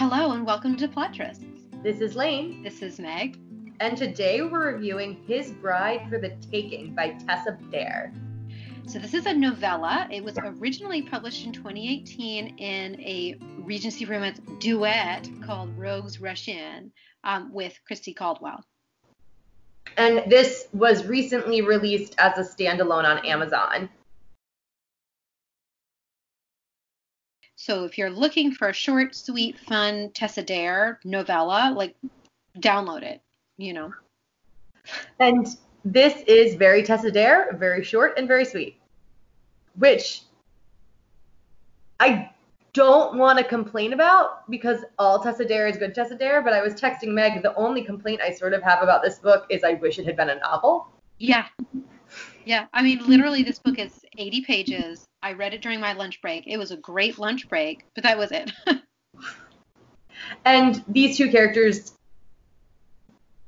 Hello and welcome to Plottrists. This is Lane, This is Meg. and today we're reviewing His Bride for the Taking by Tessa Dare. So this is a novella. It was originally published in 2018 in a Regency Romance duet called Rogues Rush In um, with Christi Caldwell. And this was recently released as a standalone on Amazon. So if you're looking for a short, sweet, fun Tessa Dare novella, like download it. You know. And this is very Tessa Dare, very short and very sweet. Which I don't want to complain about because all Tessa Dare is good Tessa Dare, but I was texting Meg, the only complaint I sort of have about this book is I wish it had been a novel. Yeah. Yeah. I mean, literally, this book is 80 pages. I read it during my lunch break. It was a great lunch break, but that was it. And these two characters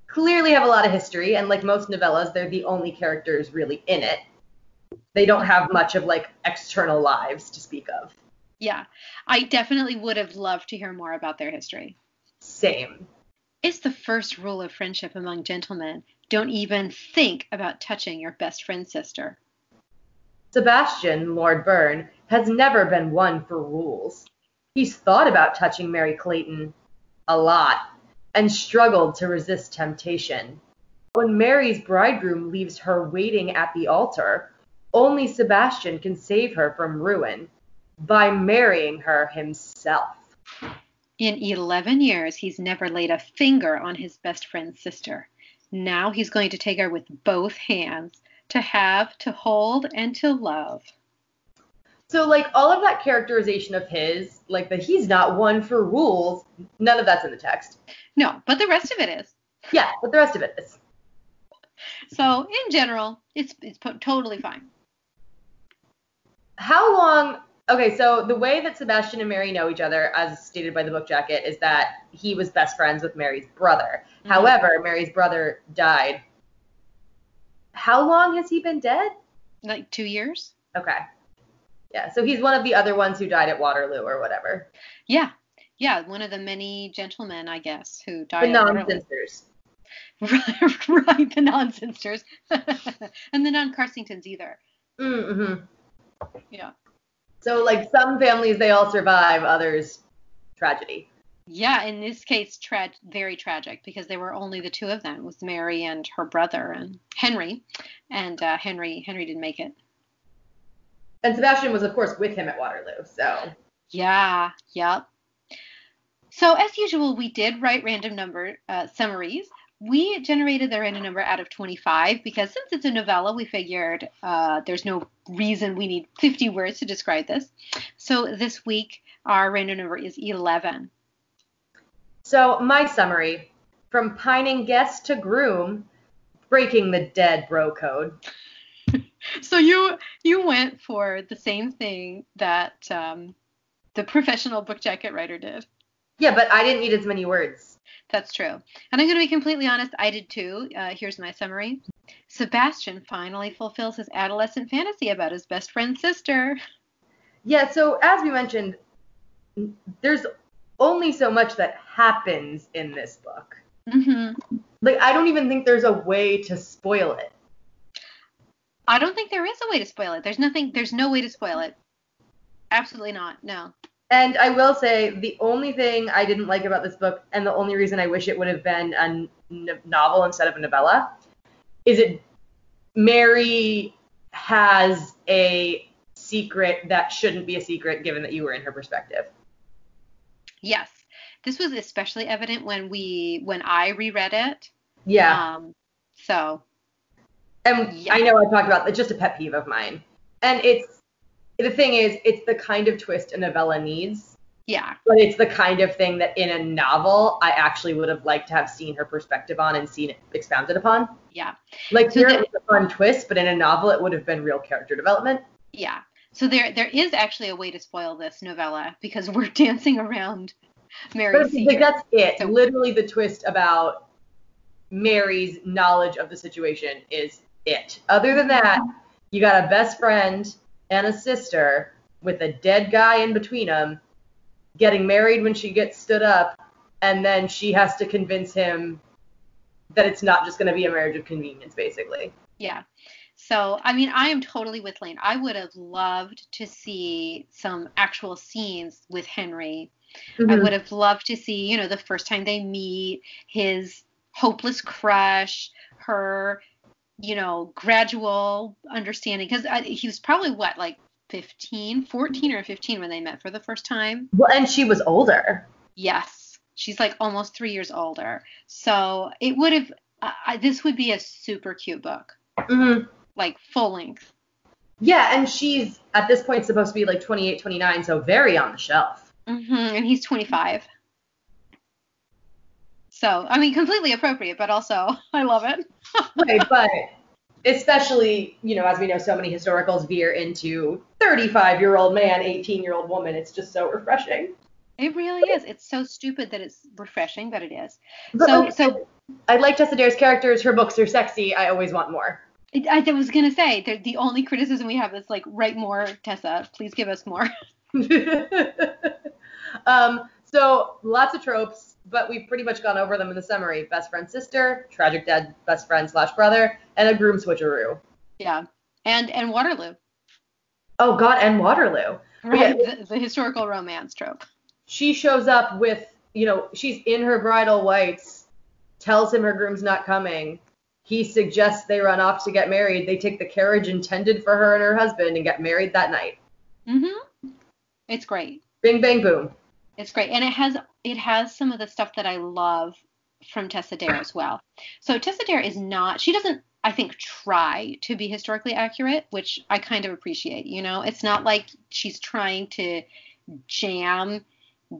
clearly have a lot of history, and like most novellas, they're the only characters really in it. They don't have much of like external lives to speak of. yeah. I definitely would have loved to hear more about their history. Same. It's the first rule of friendship among gentlemen. Don't even think about touching your best friend's sister. Sebastian, Lord Byrne, has never been one for rules. He's thought about touching Mary Clayton a lot and struggled to resist temptation. When Mary's bridegroom leaves her waiting at the altar, only Sebastian can save her from ruin by marrying her himself. In 11 years, he's never laid a finger on his best friend's sister. Now he's going to take her with both hands to have, to hold, and to love. So, like, all of that characterization of his, like that he's not one for rules, none of that's in the text. No, but the rest of it is. Yeah, but the rest of it is. So, in general, it's it's totally fine. How long? Okay, so the way that Sebastian and Mary know each other, as stated by the book jacket, is that he was best friends with Mary's brother. Mhm. However, Mary's brother died. How long has he been dead? Like two years? Okay. Yeah, so he's one of the other ones who died at Waterloo or whatever. Yeah. Yeah, one of the many gentlemen, I guess, who died. at Waterloo. non-Cynsters. right, right, the non-Cynsters. and the non-Carsingtons either. Mm-hmm. Yeah. So, like, some families, they all survive, others, tragedy. Yeah, in this case, tra- very tragic because there were only the two of them. It was Mary and her brother and Henry, and uh, Henry Henry didn't make it. And Sebastian was, of course, with him at Waterloo, so. Yeah, yep. So as usual, we did write random number uh, summaries. We generated the random number out of 25 because since it's a novella, we figured uh, there's no reason we need 50 words to describe this. So this week, our random number is 11. So, my summary from pining guest to groom, breaking the dead bro code. So you you went for the same thing that um, the professional book jacket writer did. Yeah, but I didn't need as many words. That's true. And I'm going to be completely honest, I did too. Uh, here's my summary. Sebastian finally fulfills his adolescent fantasy about his best friend's sister. Yeah, so as we mentioned, there's only so much that happens in this book. hmm Like, I don't even think there's a way to spoil it. I don't think there is a way to spoil it. There's nothing. There's no way to spoil it. Absolutely not. No. And I will say, the only thing I didn't like about this book, and the only reason I wish it would have been a n- novel instead of a novella, is it Mary has a secret that shouldn't be a secret given that you were in her perspective. Yes. This was especially evident when we when I reread it. Yeah. Um. So and yeah. I know I talked about it's just a pet peeve of mine. And it's the thing is, it's the kind of twist a novella needs, yeah. but it's the kind of thing that in a novel I actually would have liked to have seen her perspective on and seen it expounded upon. Yeah. Like So here the- it was a fun twist, but in a novel it would have been real character development. Yeah. So there there is actually a way to spoil this novella because we're dancing around But Mary's like that's it. So- Literally the twist about Mary's knowledge of the situation is it. Other than that, you got a best friend and a sister with a dead guy in between them, getting married when she gets stood up, and then she has to convince him that it's not just going to be a marriage of convenience, basically. Yeah. So, I mean, I am totally with Lane. I would have loved to see some actual scenes with Henry. Mm-hmm. I would have loved to see, you know, the first time they meet, his hopeless crush, her, you know, gradual understanding. Because he was probably what, like 15, 14 or 15 when they met for the first time. Well, and she was older. Yes. She's like almost three years older. So it would have, uh, this would be a super cute book. Mm-hmm. Like full length. Yeah, and she's at this point supposed to be like 28, 29, so very on the shelf. Mm-hmm. And he's 25. So, I mean, completely appropriate, but also I love it. right, but especially, you know, as we know, so many historicals veer into 35 year old man, 18 year old woman. It's just so refreshing. It really is. It's so stupid that it's refreshing, but it is. But so, like, so I like Tessa Dare's characters. Her books are sexy. I always want more. I, I was gonna say the only criticism we have is like write more, Tessa. Please give us more. um, so lots of tropes, but we've pretty much gone over them in the summary. Best friend sister, tragic dead best friend slash brother, and a groom switcheroo. Yeah, and and Waterloo. Oh God, and Waterloo. Right, yeah, the, the historical romance trope. She shows up with, you know, she's in her bridal whites, tells him her groom's not coming. He suggests they run off to get married. They take the carriage intended for her and her husband and get married that night. Mhm. It's great. Bing bang boom. It's great, and it has it has some of the stuff that I love from Tessa Dare as well. So Tessa Dare is not she doesn't I think try to be historically accurate, which I kind of appreciate. You know, it's not like she's trying to jam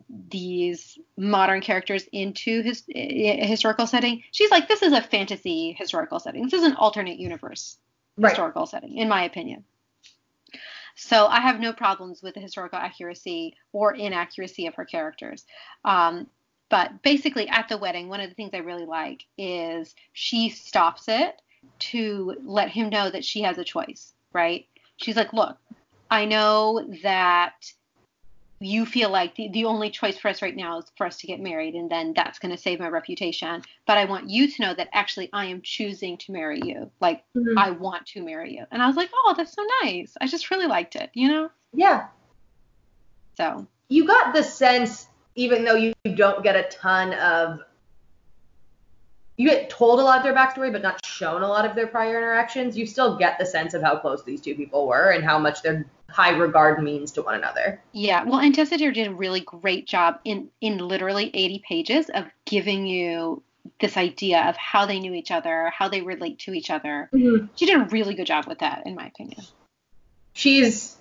these modern characters into his a historical setting. She's like, this is a fantasy historical setting. This is an alternate universe right. historical setting, in my opinion. So I have no problems with the historical accuracy or inaccuracy of her characters. Um, but basically, at the wedding, one of the things I really like is she stops it to let him know that she has a choice, right? She's like, look, I know that you feel like the, the only choice for us right now is for us to get married and then that's going to save my reputation. But i want you to know that actually i am choosing to marry you. Like mm-hmm. i want to marry you. And i was like oh that's so nice. I just really liked it you know? Yeah. So. You got the sense even though you don't get a ton of you get told a lot of their backstory but not shown a lot of their prior interactions you still get the sense of how close these two people were and how much they're high regard means to one another. Yeah, well, and Tessa Dare did a really great job in in literally 80 pages of giving you this idea of how they knew each other, how they relate to each other. Mm-hmm. She did a really good job with that, in my opinion. She's,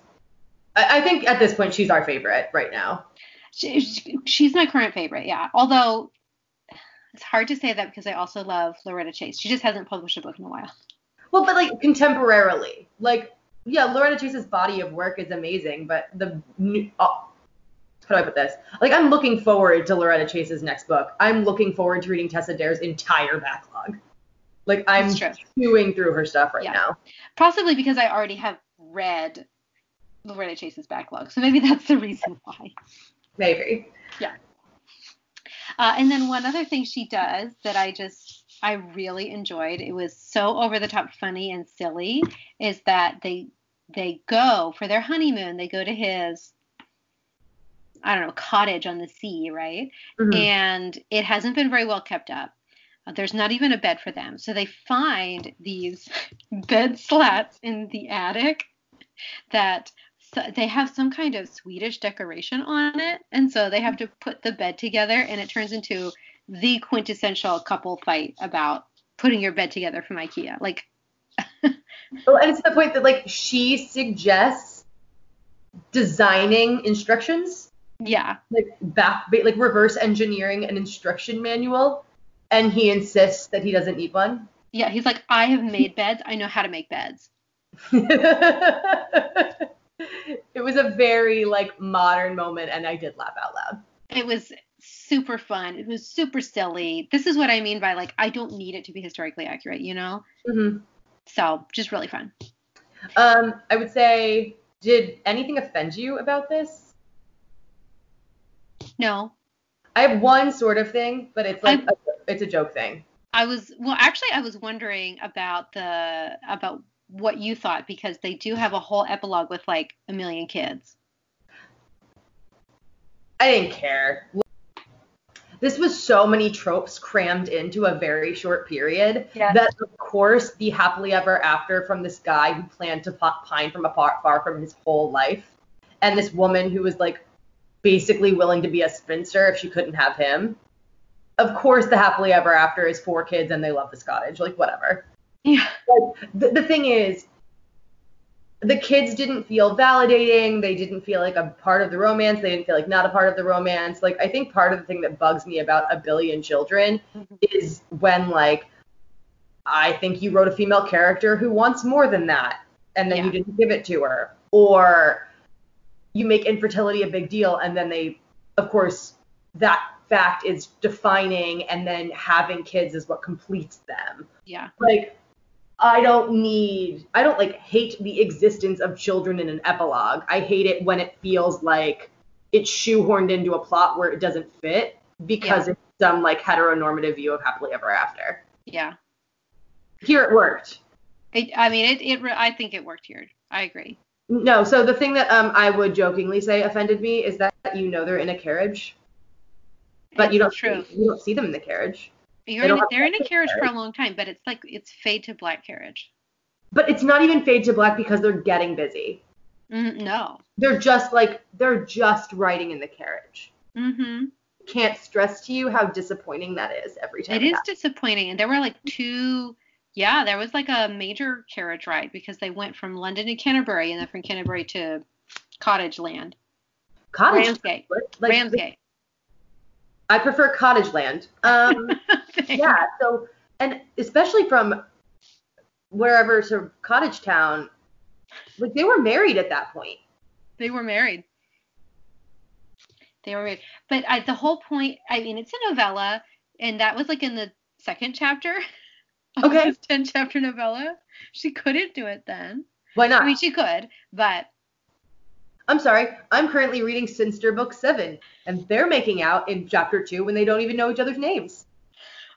I think at this point, she's our favorite right now. She, she's my current favorite, yeah. Although it's hard to say that because I also love Loretta Chase. She just hasn't published a book in a while. Well, but like contemporarily, like yeah, Loretta Chase's body of work is amazing, but the new, oh, how do I put this? Like, I'm looking forward to Loretta Chase's next book. I'm looking forward to reading Tessa Dare's entire backlog. Like, I'm chewing through her stuff right yeah. now. Possibly because I already have read Loretta Chase's backlog, so maybe that's the reason why. Maybe. Yeah. Uh, and then one other thing she does that I just I really enjoyed. It was so over the top funny and silly is that they they go for their honeymoon, they go to his I don't know, cottage on the sea, right? Mm-hmm. And it hasn't been very well kept up. Uh, there's not even a bed for them. So they find these bed slats in the attic that so they have some kind of Swedish decoration on it. And so they have to put the bed together and it turns into the quintessential couple fight about putting your bed together from IKEA. Like Oh, and it's the point that like she suggests designing instructions. Yeah. Like back like reverse engineering an instruction manual and he insists that he doesn't need one. Yeah, he's like, I have made beds. I know how to make beds. it was a very like modern moment and I did laugh out loud. It was super fun. It was super silly. This is what I mean by like I don't need it to be historically accurate, you know? Mm-hmm. So just really fun. Um, I would say, did anything offend you about this? No, I have one sort of thing, but it's like a, it's a joke thing. I was well actually I was wondering about the about what you thought because they do have a whole epilogue with like a million kids. I didn't care. This was so many tropes crammed into a very short period that, of course, the happily ever after from this guy who planned to pi- pine from apart far from his whole life, and this woman who was like basically willing to be a spinster if she couldn't have him. Of course, the happily ever after is four kids and they love this cottage. Like, whatever. Yeah. Like, the, the thing is, the kids didn't feel validating. They didn't feel like a part of the romance. They didn't feel like not a part of the romance. Like, I think part of the thing that bugs me about a billion children Mhm. is when, like, I think you wrote a female character who wants more than that, and then you Yeah. didn't give it to her. Or you make infertility a big deal, and then they, of course, that fact is defining, and then having kids is what completes them Yeah. like I don't need I don't like hate the existence of children in an epilogue. I hate it when it feels like it's shoehorned into a plot where it doesn't fit because it's some like heteronormative view of happily ever after. Yeah. Here it worked. It, I mean it it re- I think it worked here. I agree. No, so the thing that um I would jokingly say offended me is that you know they're in a carriage, but you don't It's true. you don't see them in the carriage. You're They in don't a, have they're in a carriage for a long time, but it's like it's fade to black carriage. But it's not even fade to black because they're getting busy. Mm, no. They're just like they're just riding in the carriage. Mhm. can't stress to you how disappointing that is every time. It is disappointing, and there were like two. Yeah, there was like a major carriage ride because they went from London to Canterbury, and then from Canterbury to Cottage Land, Cottage Ramsgate, like, Ramsgate. I prefer cottage land. Um, yeah. So, and especially from wherever sort of cottage town, like they were married at that point. They were married. They were married. But I, the whole point, I mean, it's a novella, and that was like in the second chapter Okay. 10 chapter novella. She couldn't do it then. Why not? I mean, she could, but I'm sorry. I'm currently reading Cynster Book Seven, and they're making out in chapter two when they don't even know each other's names.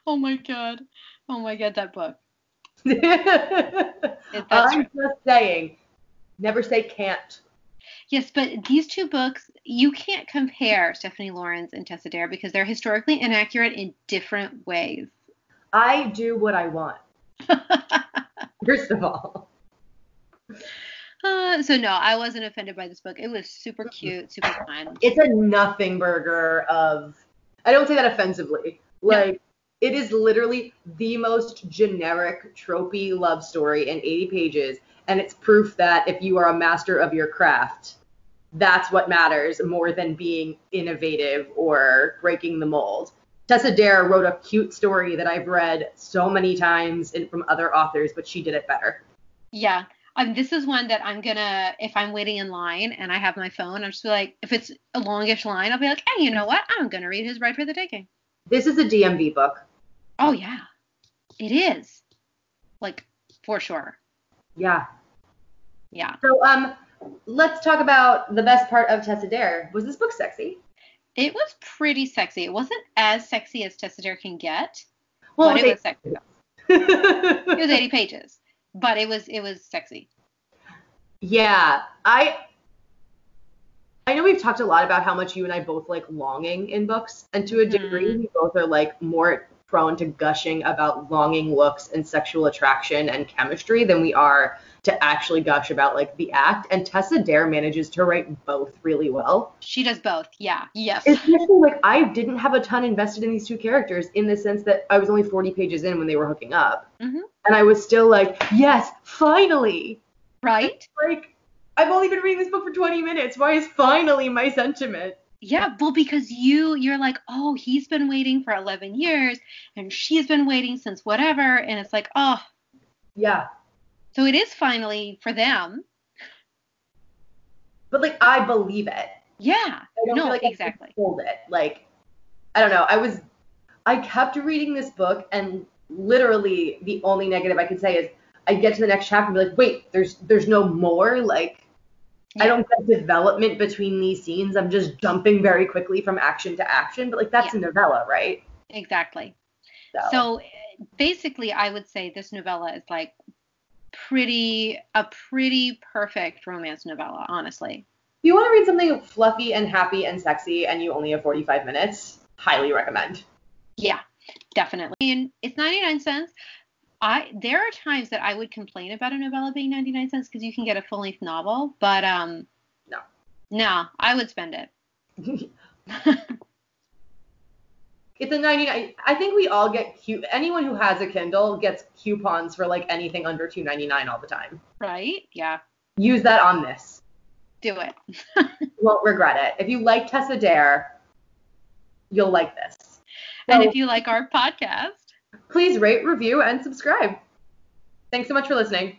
oh my god. Oh my god, that book. I'm that's just saying. Never say can't. Yes, but these two books, you can't compare Stephanie Laurens and Tessa Dare because they're historically inaccurate in different ways. I do what I want. First of all. Uh, so no, I wasn't offended by this book. It was super cute, super fun. it's a nothing burger of I don't say that offensively. Like it is literally the most generic tropey love story in 80 pages and it's proof that if you are a master of your craft that's what matters more than being innovative or breaking the mold. Tessa Dare wrote a cute story that I've read so many times in, from other authors, but she did it better. Yeah. This is one that I'm gonna, if I'm waiting in line and I have my phone, I'm just be like, if it's a longish line, I'll be like, hey, you know what? I'm gonna read his Ride for the Taking. This is a DMV book. Oh yeah, it is. Like for sure. Yeah. Yeah. So um let's talk about the best part of Tessa Dare. Was this book sexy? It was pretty sexy. It wasn't as sexy as Tessa Dare can get, Well, but it was sexy. It was 80 pages, but it was it was sexy. yeah, I I know we've talked a lot about how much you and I both like longing in books, and to a degree, Mhm. we both are like more prone to gushing about longing looks and sexual attraction and chemistry than we are to actually gush about like the act. And Tessa Dare manages to write both really well. She does both. Yeah. Yes. Especially like I didn't have a ton invested in these two characters in the sense that I was only 40 pages in when they were hooking up. Mhm. And I was still like, yes, finally. Right? Like, I've only been reading this book for 20 minutes. Why is finally my sentiment? Yeah, well, because you you're like, oh, he's been waiting for 11 years, and she's been waiting since whatever, and it's like, oh, Yeah. so it is finally for them. But like, I believe it. Yeah. I don't No, like I exactly. hold it. Like, I don't know. I was, I kept reading this book, and literally the only negative I could say is I get to the next chapter and be like, wait, there's there's no more. Like, I don't get development between these scenes. I'm just jumping very quickly from action to action. But like that's Yeah. a novella, right? Exactly. So basically, I would say this novella is like pretty a pretty perfect romance novella, honestly. if you want to read something fluffy and happy and sexy, and you only have 45 minutes, highly recommend. Yeah, definitely. And it's 99 cents. I there are times that I would complain about a novella being 99 cents because you can get a full length novel, but um No. No, I would spend it. It's a 99. I think we all get cute. Anyone who has a Kindle gets coupons for like anything under 2.99 all the time. right? Yeah. Use that on this. Do it. You won't regret it. If you like Tessa Dare, you'll like this. And oh. if you like our podcast, please rate, review, and subscribe. Thanks so much for listening.